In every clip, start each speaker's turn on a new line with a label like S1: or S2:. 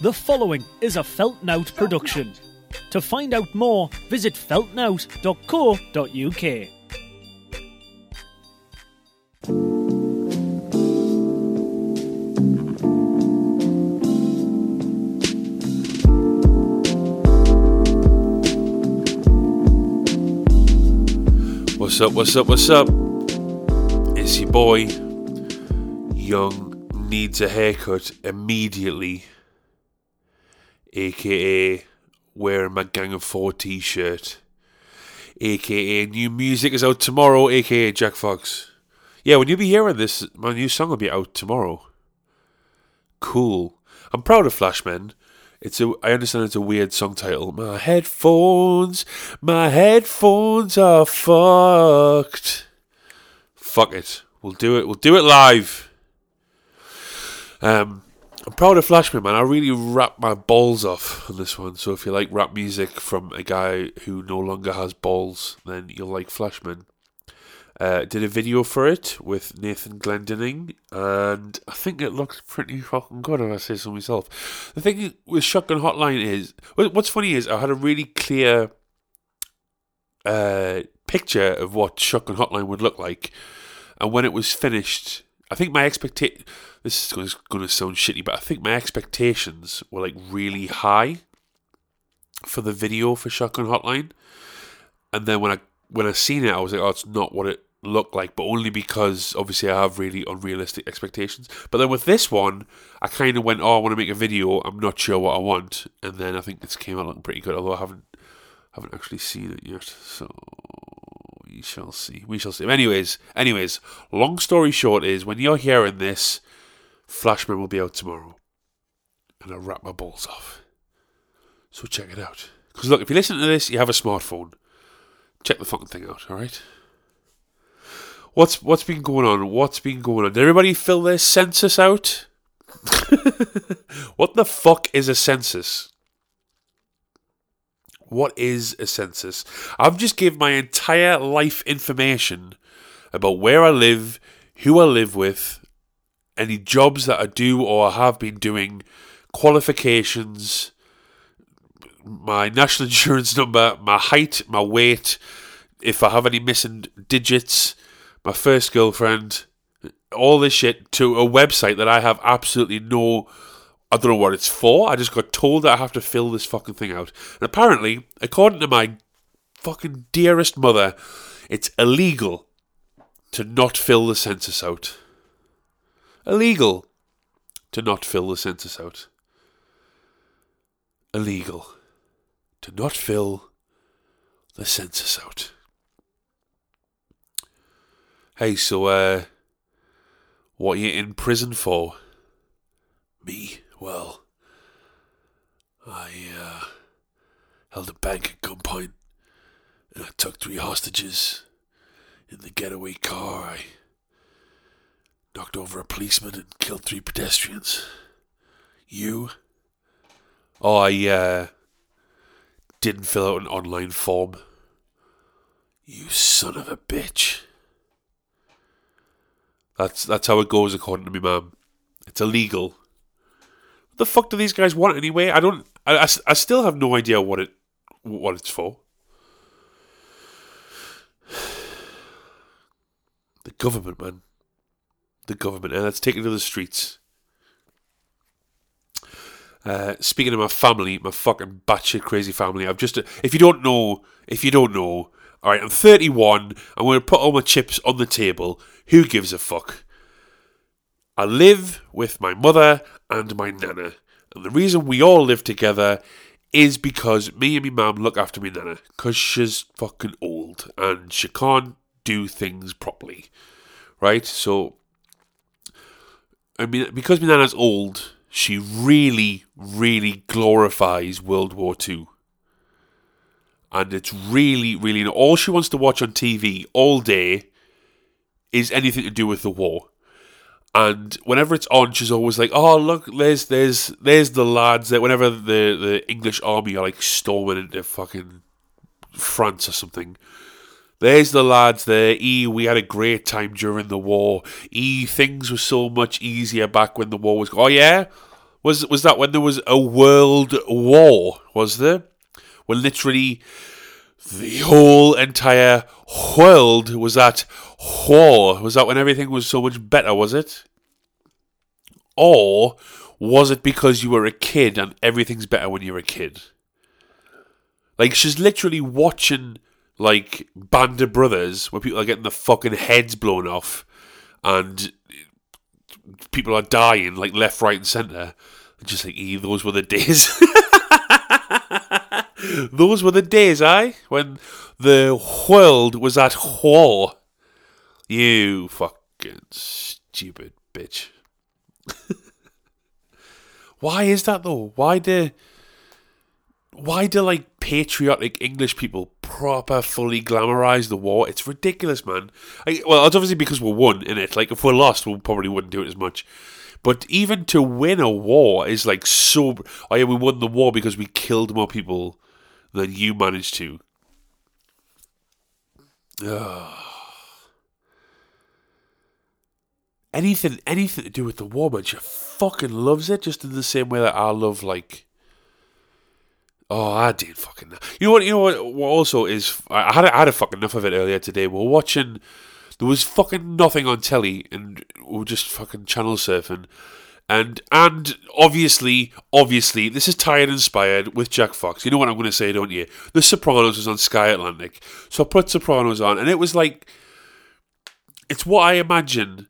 S1: The following is a Feltnout production. To find out more, visit feltnout.co.uk.
S2: What's up, what's up, what's up? It's your boy, Young Needs a Haircut Immediately, aka wearing my Gang of Four t shirt, aka new music is out tomorrow, aka Jack Fox. Yeah, when you be hearing this, my new song will be out tomorrow. Cool. I'm proud of Flashman. It's a. I understand it's a weird song title. My headphones, my headphones are fucked. Fuck it. We'll do it. We'll do it live. Um, I'm proud of Flashman, man. I really rap my balls off on this one. So if you like rap music from a guy who no longer has balls, then you'll like Flashman. Uh, did a video for it with Nathan Glendinning, and I think it looks pretty fucking good. If I say so myself. The thing with Shotgun Hotline is, what's funny is I had a really clear uh, picture of what Shotgun Hotline would look like, and when it was finished, I think my expectation. This is going to sound shitty, but I think my expectations were like really high for the video for Shotgun Hotline, and then when I when I seen it, I was like, oh, it's not what it looked like, but only because obviously I have really unrealistic expectations. But then with this one, I kind of went, oh, I want to make a video. I'm not sure what I want, and then I think this came out looking pretty good. Although I haven't haven't actually seen it yet, so we shall see. We shall see. Anyways, anyways, long story short is when you're hearing this, Flashman will be out tomorrow, and I'll wrap my balls off. So check it out. Because look, if you listen to this, you have a smartphone. Check the fucking thing out, all right? What's what's been going on? What's been going on? Did everybody fill their census out? what the fuck is a census? What is a census? I've just given my entire life information about where I live, who I live with, any jobs that I do or have been doing, qualifications, my national insurance number, my height, my weight, if I have any missing digits, my first girlfriend, all this shit to a website that I have absolutely no. I don't know what it's for. I just got told that I have to fill this fucking thing out. And apparently, according to my fucking dearest mother, it's illegal to not fill the census out. Illegal to not fill the census out. Illegal to not fill the census out. Hey, so, uh, what are you in prison for? Me? Well, I, uh, held a bank at gunpoint and I took three hostages. In the getaway car, I knocked over a policeman and killed three pedestrians. You? Oh, I, uh, didn't fill out an online form. You son of a bitch. That's that's how it goes, according to me, ma'am. It's illegal. The fuck do these guys want anyway? I don't. I, I, I still have no idea what it what it's for. The government, man. The government, and let's take it to the streets. Uh, speaking of my family, my fucking batshit crazy family, I've just. If you don't know, if you don't know, all right, I'm 31. I'm going to put all my chips on the table. Who gives a fuck? I live with my mother and my nana. And the reason we all live together is because me and my mum look after me nana. Because she's fucking old and she can't do things properly. Right? So, I mean, because my nana's old, she really, really glorifies World War II and it's really, really all she wants to watch on TV all day is anything to do with the war. And whenever it's on, she's always like, "Oh, look, there's, there's, there's the lads that whenever the the English army are like storming into fucking France or something." There's the lads there. E, we had a great time during the war. E, things were so much easier back when the war was. Oh yeah, Was was that when there was a world war? Was there? Well, literally the whole entire world was at war. Was that when everything was so much better? Was it? Or was it because you were a kid and everything's better when you're a kid? Like she's literally watching like Band of Brothers where people are getting the fucking heads blown off and people are dying like left, right, and centre. Just like, e, those were the days. those were the days, eh? When the world was at war. You fucking stupid bitch. Why is that though? Why do why do like patriotic English people proper fully glamorize the war? It's ridiculous, man. Like, well, it's obviously because we're won in it. Like if we're lost, we probably wouldn't do it as much. But even to win a war is like so. Oh yeah, we won the war because we killed more people than you managed to. Anything, anything to do with the war. She fucking loves it, just in the same way that I love like. Oh, I did fucking. You know what? You know what? Also is I had I had a fucking enough of it earlier today. We're watching. There was fucking nothing on telly, and we were just fucking channel surfing, and and obviously, obviously, this is tired inspired with Jack Fox. You know what I'm going to say, don't you? The Sopranos was on Sky Atlantic, so I put Sopranos on, and it was like, it's what I imagine,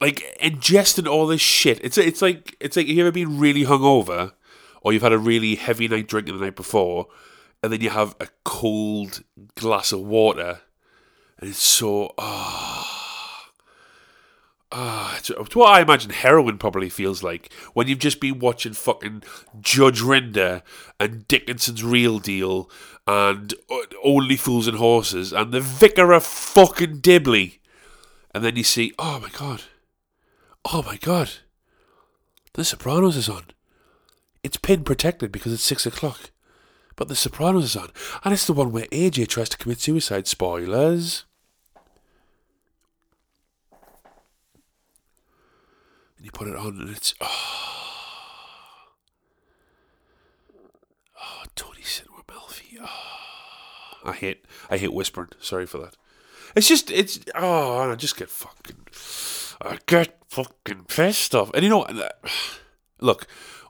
S2: like ingesting all this shit. It's it's like it's like you ever been really hungover, or you've had a really heavy night drinking the night before, and then you have a cold glass of water, and it's so ah. Ah, it's, it's what I imagine heroin probably feels like when you've just been watching fucking Judge Rinder and Dickinson's Real Deal and Only Fools and Horses and The Vicar of fucking Dibley. And then you see, oh my god, oh my god, The Sopranos is on. It's pin protected because it's six o'clock. But The Sopranos is on. And it's the one where AJ tries to commit suicide. Spoilers. You put it on and it's. Oh, oh Tony Sinwar Melfi. Oh. I hate, I hate whispering. Sorry for that. It's just, it's. Oh, I just get fucking. I get fucking pissed off. And you know, look,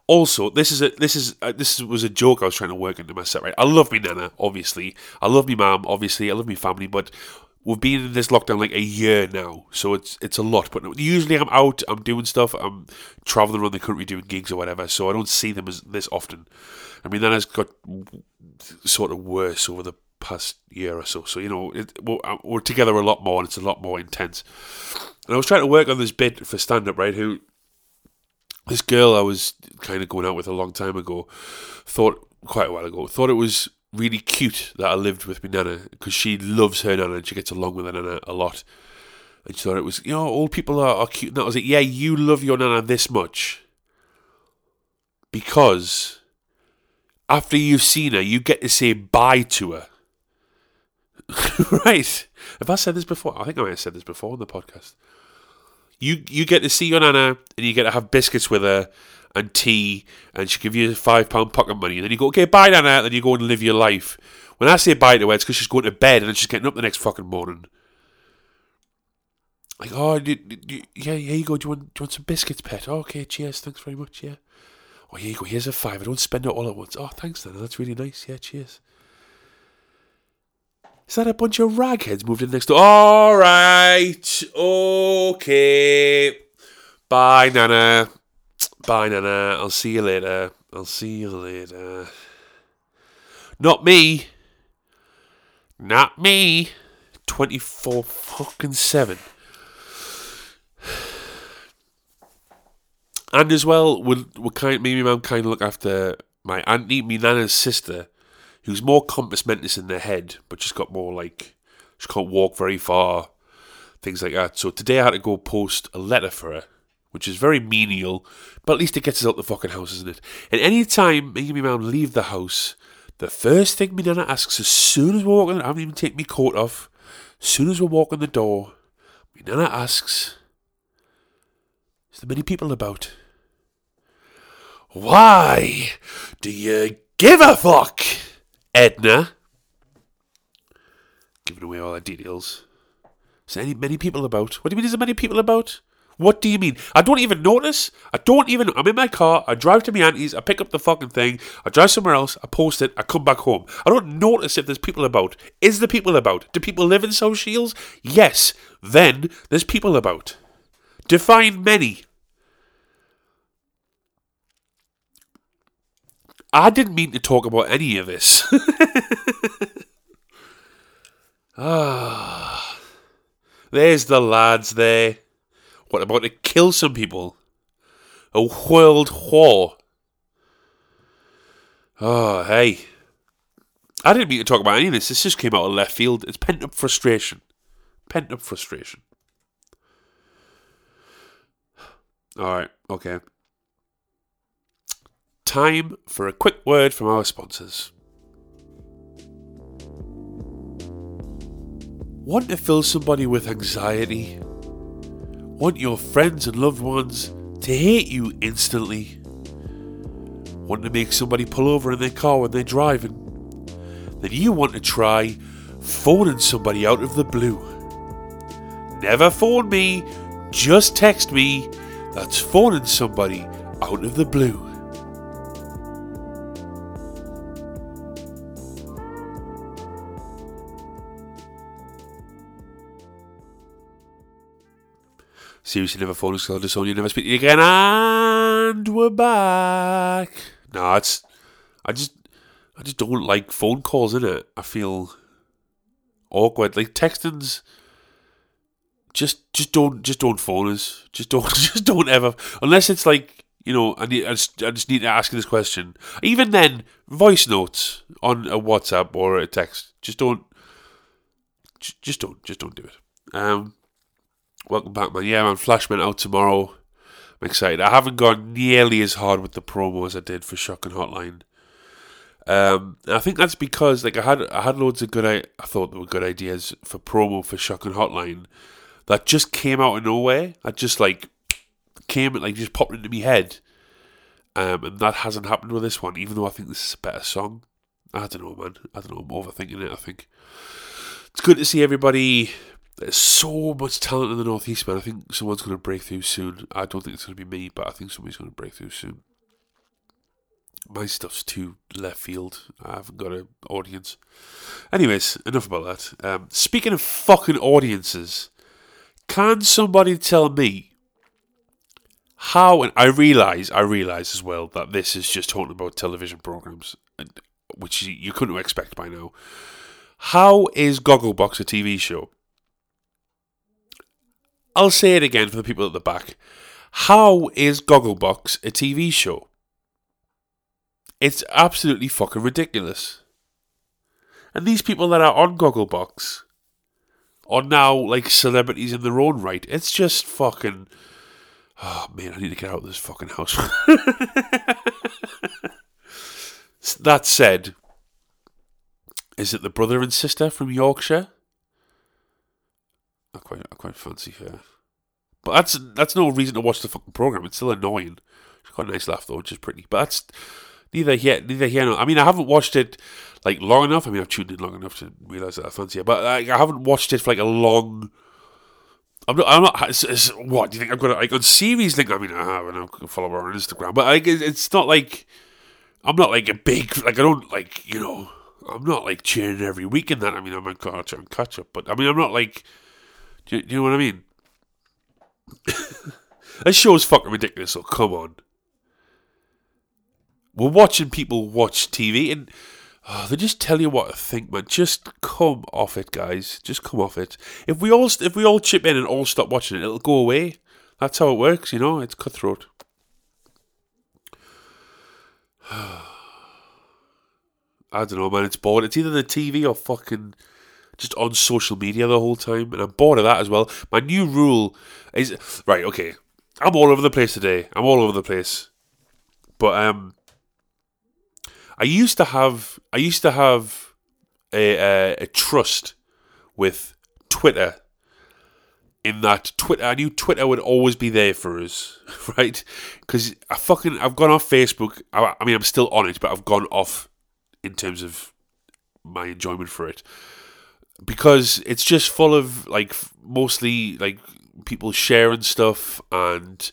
S2: also, this is a this is uh, this was a joke I was trying to work into my set. Right, I love me nana, obviously. I love me mom, obviously. I love me family, but we've been in this lockdown like a year now, so it's it's a lot. But usually I'm out, I'm doing stuff, I'm traveling around the country doing gigs or whatever, so I don't see them as this often. I mean, that has got sort of worse over the past year or so. So you know, it, we're, we're together a lot more, and it's a lot more intense. And I was trying to work on this bit for stand up, right? Who this girl I was kind of going out with a long time ago thought quite a while ago thought it was really cute that I lived with my nana because she loves her nana and she gets along with her nana a lot. And she thought it was, you know, old people are, are cute. And I was like, yeah, you love your nana this much because after you've seen her, you get to say bye to her. right? Have I said this before? I think I might have said this before on the podcast. You you get to see your nana and you get to have biscuits with her and tea, and she give you five pound pocket money, and then you go, okay, bye, Nana, then you go and live your life. When I say bye to her, it's because she's going to bed and then she's getting up the next fucking morning. Like, oh, you, you, yeah, here you go. Do you, want, do you want some biscuits, pet? Oh, okay, cheers, thanks very much, yeah. Oh, here you go, here's a five. I don't spend it all at once. Oh, thanks, Nana, that's really nice. Yeah, cheers. Is that a bunch of ragheads moved in next door? All right, okay. Bye, Nana. Bye, Nana. I'll see you later. I'll see you later. Not me. Not me. 24 fucking 7. And as well, we're, we're kind, me and my mum kind of look after my auntie, my nana's sister, who's more compos mentis in their head, but she's got more like, she can't walk very far, things like that. So today I had to go post a letter for her which is very menial, but at least it gets us out the fucking house, isn't it? And any time me and my mum leave the house, the first thing my nana asks as soon as we're walking, I haven't even taken my coat off, as soon as we're walking the door, my nana asks, Is there many people about? Why do you give a fuck, Edna? Giving away all the details. Is there any many people about? What do you mean? Is there many people about? What do you mean? I don't even notice. I don't even. I'm in my car. I drive to my auntie's. I pick up the fucking thing. I drive somewhere else. I post it. I come back home. I don't notice if there's people about. Is there people about? Do people live in South Shields? Yes. Then there's people about. Define many. I didn't mean to talk about any of this. ah, there's the lads there. What about to kill some people? A world war. Oh, hey. I didn't mean to talk about any of this. This just came out of left field. It's pent up frustration. Pent up frustration. Alright, okay time for a quick word from our sponsors. Want to fill somebody with anxiety? Want your friends and loved ones to hate you instantly? Want to make somebody pull over in their car when they're driving? Then you want to try phoning somebody out of the blue. Never phone me, just text me. That's phoning somebody out of the blue. Seriously, never phone us, called Sonia, never speak you again, and we're back. No, it's I just I just don't like phone calls in it. I feel awkward. Like texting's just just don't just don't phone us. Just don't just don't ever unless it's like you know I need I just, I just need to ask you this question. Even then, voice notes on a WhatsApp or a text. Just don't just don't just don't do it. Um Welcome back, man. Yeah, man. Flashman out tomorrow. I'm excited. I haven't gone nearly as hard with the promo as I did for Shotgun Hotline. Um, I think that's because like I had I had loads of good I, I thought there were good ideas for promo for Shotgun Hotline that just came out of nowhere. I just like came like just popped into my head. Um, and that hasn't happened with this one, even though I think this is a better song. I don't know, man. I don't know. I'm overthinking it. I think it's good to see everybody there's so much talent in the Northeast, man. I think someone's going to break through soon. I don't think it's going to be me, but I think somebody's going to break through soon. My stuff's too left field. I haven't got an audience. Anyways, enough about that. Um, speaking of fucking audiences, can somebody tell me how? And I realise, I realise as well that this is just talking about television programs, which you couldn't expect by now. How is Gogglebox a TV show? I'll say it again for the people at the back. How is Gogglebox a TV show? It's absolutely fucking ridiculous. And these people that are on Gogglebox are now like celebrities in their own right. It's just fucking. Oh man, I need to get out of this fucking house. that said, is it the brother and sister from Yorkshire? I quite I quite fancy her. But that's that's no reason to watch the fucking program. It's still annoying. She's got a nice laugh though, which is pretty. But that's neither here neither here nor. I mean, I haven't watched it like long enough. I mean, I've tuned in long enough to realize that I fancy her, but like, I haven't watched it for like a long. I'm not. I'm not. It's, it's, what do you think? I've got like on series link. I mean, I have and I follow her on Instagram, but like, it's not like I'm not like a big like I don't like you know. I'm not like cheering every week in that. I mean, I'm on catch catch up, but I mean, I'm not like do you, do you know what I mean? this show is fucking ridiculous, so come on. We're watching people watch TV and oh, they just tell you what to think, man. Just come off it, guys. Just come off it. If we all if we all chip in and all stop watching it, it'll go away. That's how it works, you know. It's cutthroat. I don't know, man. It's bored. It's either the TV or fucking just on social media the whole time, and I'm bored of that as well. My new rule is right. Okay, I'm all over the place today. I'm all over the place, but um, I used to have I used to have a a, a trust with Twitter in that Twitter. I knew Twitter would always be there for us, right? Because I fucking I've gone off Facebook. I, I mean, I'm still on it, but I've gone off in terms of my enjoyment for it because it's just full of like mostly like people sharing stuff and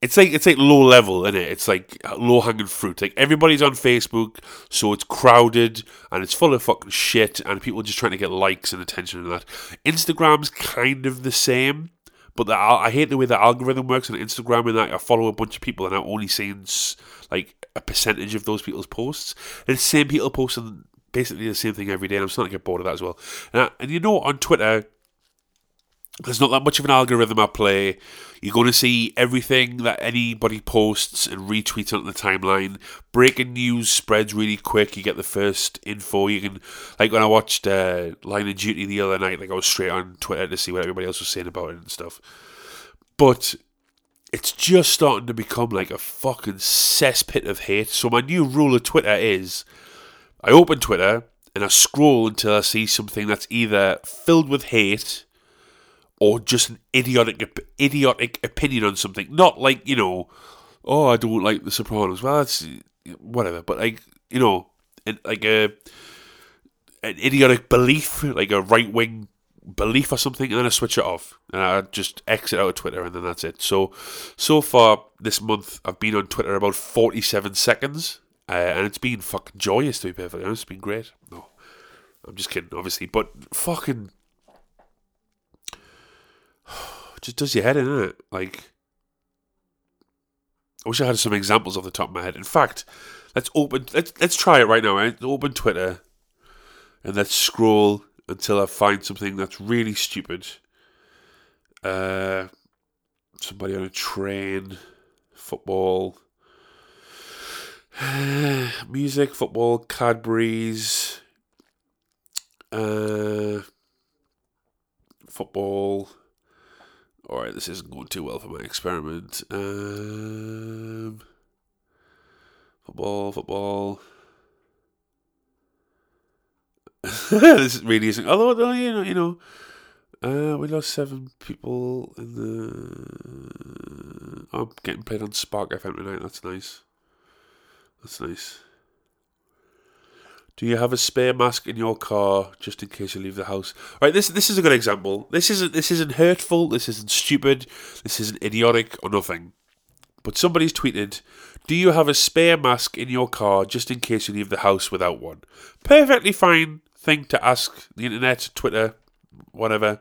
S2: it's like it's like low level in it it's like low hanging fruit. Like everybody's on facebook so it's crowded and it's full of fucking shit and people just trying to get likes and attention and that. Instagram's kind of the same but the, i hate the way the algorithm works on instagram and that. I follow a bunch of people and i'm only seeing s- like a percentage of those people's posts. And the same people posting basically the same thing every day and i'm starting to get bored of that as well and, and you know on twitter there's not that much of an algorithm at play. You're going to see everything that anybody posts and retweets on the timeline. Breaking news spreads really quick. You get the first info. You can, like when I watched uh, Line of Duty the other night, like I was straight on Twitter to see what everybody else was saying about it and stuff. But it's just starting to become like a fucking cesspit of hate. So my new rule of Twitter is, I open Twitter and I scroll until I see something that's either filled with hate or just an idiotic idiotic opinion on something. Not like you know, oh, I don't like The Sopranos. Well, that's whatever. But like you know, like a an idiotic belief, like a right wing belief or something, and then I switch it off and I just exit out of Twitter, and then that's it. So so far this month, I've been on Twitter about forty seven seconds, uh, and it's been fucking joyous to be perfectly honest. It's been great. No, I'm just kidding, obviously, but fucking just does your head in, it? Like, I wish I had some examples off the top of my head. In fact, let's open. Let's let's try it right now. Right? Open Twitter, and let's scroll until I find something that's really stupid. Uh, somebody on a train, football, music, football, Cadbury's, uh, football. All right, this isn't going too well for my experiment. Um, football, football. this is really isn't. Although, you know, you know, uh, we lost seven people in the. Oh, I'm getting played on Spark FM tonight. That's nice. That's nice. Do you have a spare mask in your car just in case you leave the house? Right, this this is a good example. This isn't this isn't hurtful. This isn't stupid. This isn't idiotic or nothing. But somebody's tweeted, "Do you have a spare mask in your car just in case you leave the house without one?" Perfectly fine thing to ask the internet, Twitter, whatever.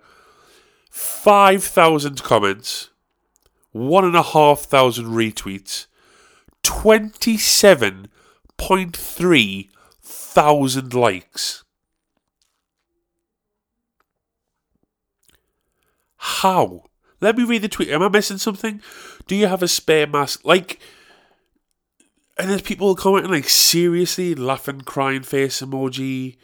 S2: Five thousand comments, one and a half thousand retweets, twenty-seven point three thousand likes. How? Let me read the tweet. Am I missing something? Do you have a spare mask? Like, and there's people commenting like seriously, laughing, crying face emoji.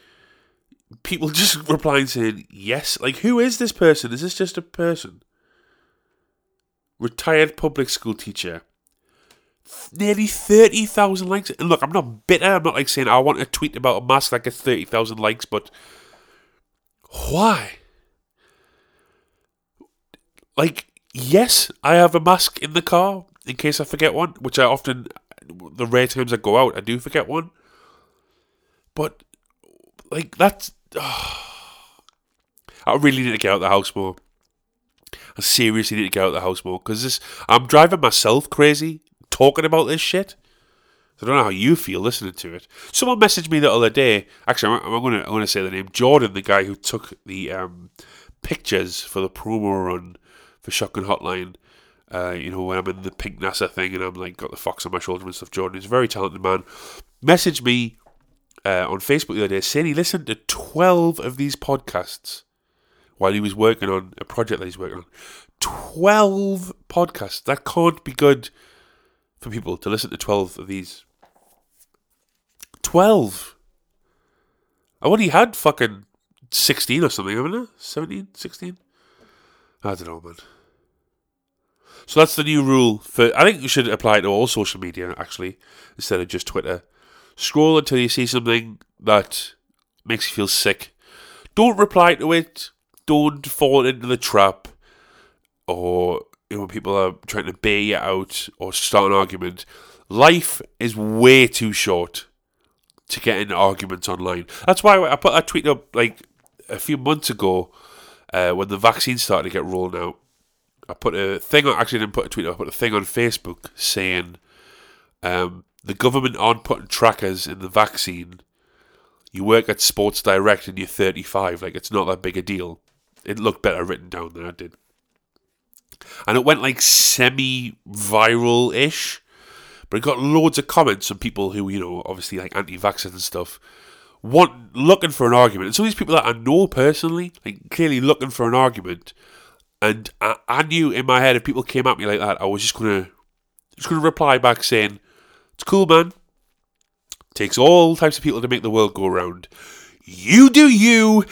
S2: People just replying saying yes. Like, who is this person? Is this just a person? Retired public school teacher nearly 30,000 likes. And look, I'm not bitter. I'm not like saying I want a tweet about a mask that gets 30,000 likes, but why? Like, yes, I have a mask in the car in case I forget one, which I often, the rare times I go out, I do forget one. But, like, that's. I really need to get out of the house more. I seriously need to get out of the house more because. I'm driving myself crazy talking about this shit. I don't know how you feel listening to it. Someone messaged me the other day. Actually, I'm, I'm to I'm to say the name Jordan, the guy who took the um, pictures for the promo run for Shotgun Hotline. Uh, you know, when I'm in the pink NASA thing and I'm like got the fox on my shoulder and stuff. Jordan is a very talented man. Messaged me uh, on Facebook the other day saying he listened to 12 of these podcasts while he was working on a project that he's working on. 12 podcasts. That can't be good for people to listen to 12 of these. 12! I've only had fucking 16 or something, haven't I? 17, 16? I don't know, man. So that's the new rule for. I think you should apply it to all social media, actually, instead of just Twitter. Scroll until you see something that makes you feel sick. Don't reply to it. Don't fall into the trap. or you know, when people are trying to bail you out or start an argument. Life is way too short to get in arguments online. That's why I put that tweet up like a few months ago uh, when the vaccine started to get rolled out. I put a thing on, actually didn't put a tweet up, I put a thing on Facebook saying um, the government aren't putting trackers in the vaccine. You work at Sports Direct and you're 35. Like, it's not that big a deal. It looked better written down than I did. And it went like semi viral ish. But it got loads of comments from people who, you know, obviously like anti vaxxers and stuff, want looking for an argument. And some of these people that I know personally, like clearly looking for an argument. And I, I knew in my head if people came at me like that, I was just gonna just gonna reply back saying, It's cool man. Takes all types of people to make the world go round. You do you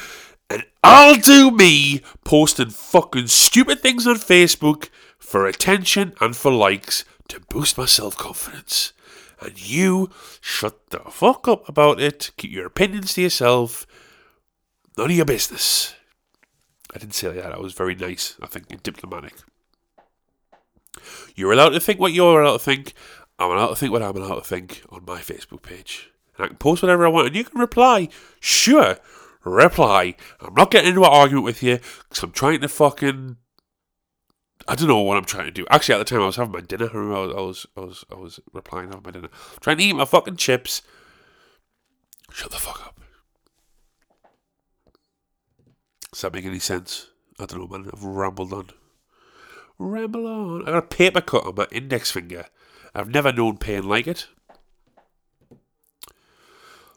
S2: and I'll do me posting fucking stupid things on Facebook for attention and for likes to boost my self confidence. And you shut the fuck up about it. Keep your opinions to yourself. None of your business. I didn't say that. I was very nice, I think, and diplomatic. You're allowed to think what you're allowed to think. I'm allowed to think what I'm allowed to think on my Facebook page. And I can post whatever I want, and you can reply. Sure, reply. I'm not getting into an argument with you because I'm trying to fucking I don't know what I'm trying to do. Actually, at the time I was having my dinner. I remember I was, I was, I was, replying having my dinner, trying to eat my fucking chips. Shut the fuck up. Does that make any sense? I don't know, man. I've rambled on. Ramble on. I got a paper cut on my index finger. I've never known pain like it.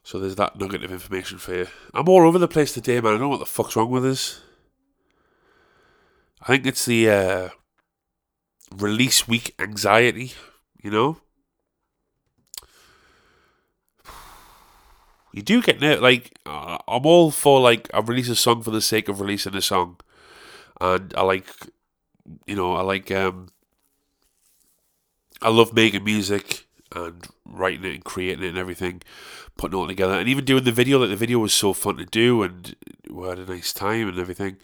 S2: So there's that nugget of information for you. I'm all over the place today, man. I don't know what the fuck's wrong with us. I think it's the uh, release week anxiety, you know? You do get nervous. Like, uh, I'm all for, like, I release a song for the sake of releasing a song. And I like, you know, I like, um, I love making music and writing it and creating it and everything, putting it all together. And even doing the video, like, the video was so fun to do and we had a nice time and everything.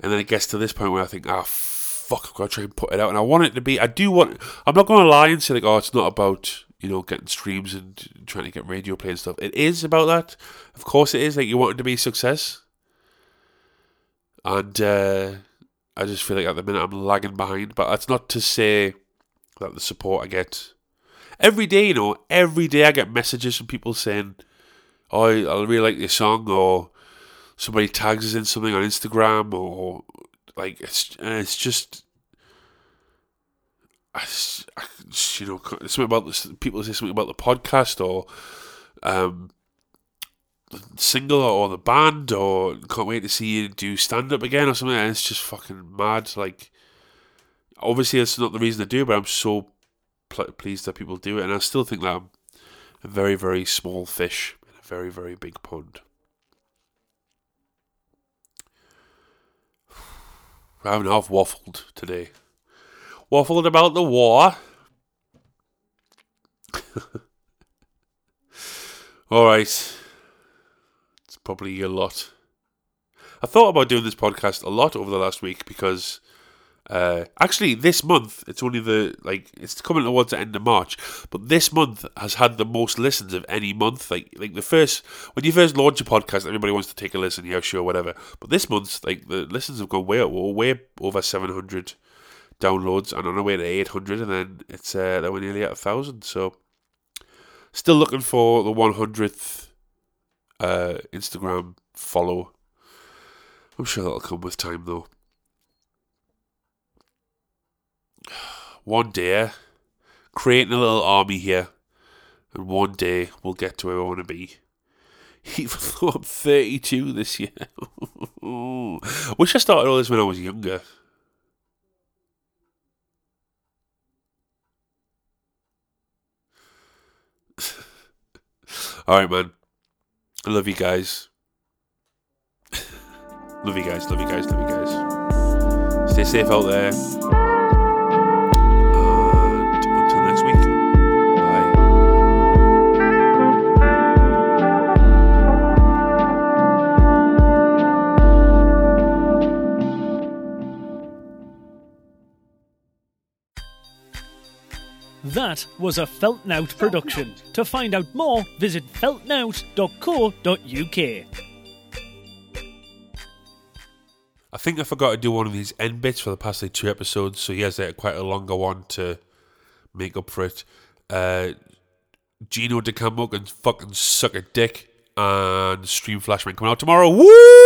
S2: And then it gets to this point where I think, ah, oh, fuck, I've got to try and put it out. And I want it to be, I do want, I'm not going to lie and say, like, oh, it's not about, you know, getting streams and trying to get radio play and stuff. It is about that. Of course it is. Like, you want it to be a success. And uh, I just feel like at the minute I'm lagging behind. But that's not to say that the support I get every day, you know, every day I get messages from people saying, oh, I really like this song, or somebody tags us in something on Instagram, or like it's it's just. I, I, you know, something about this. People say something about the podcast or um, single or the band or can't wait to see you do stand up again or something. And it's just fucking mad. Like, obviously, it's not the reason to do, but I'm so pl- pleased that people do it, and I still think that I'm a very, very small fish in a very, very big pond. I haven't half waffled today. Waffled about the war. Alright. It's probably a lot. I thought about doing this podcast a lot over the last week because uh, actually, this month it's only the like it's coming towards the end of March, but this month has had the most listens of any month. Like like the first when you first launch a podcast, everybody wants to take a listen, yeah, sure, whatever. But this month, like the listens have gone way way over seven hundred downloads, and on the way to eight hundred, and then it's uh, they were nearly at a thousand. So still looking for the one hundredth uh, Instagram follow. I'm sure that'll come with time though. One day, creating a little army here, and one day we'll get to where we want to be. Even though I'm 32 this year. Wish I started all this when I was younger. Alright, man. I love you guys. love you guys, love you guys, love you guys. Stay safe out there.
S1: That was a Feltnout production. To find out more, visit feltnout.co.uk.
S2: I think I forgot to do one of these end bits for the past like two episodes, so he has like, quite a longer one to make up for it. Uh, Gino D'Acampo can fucking suck a dick, and Stream Flashman coming out tomorrow. Woo!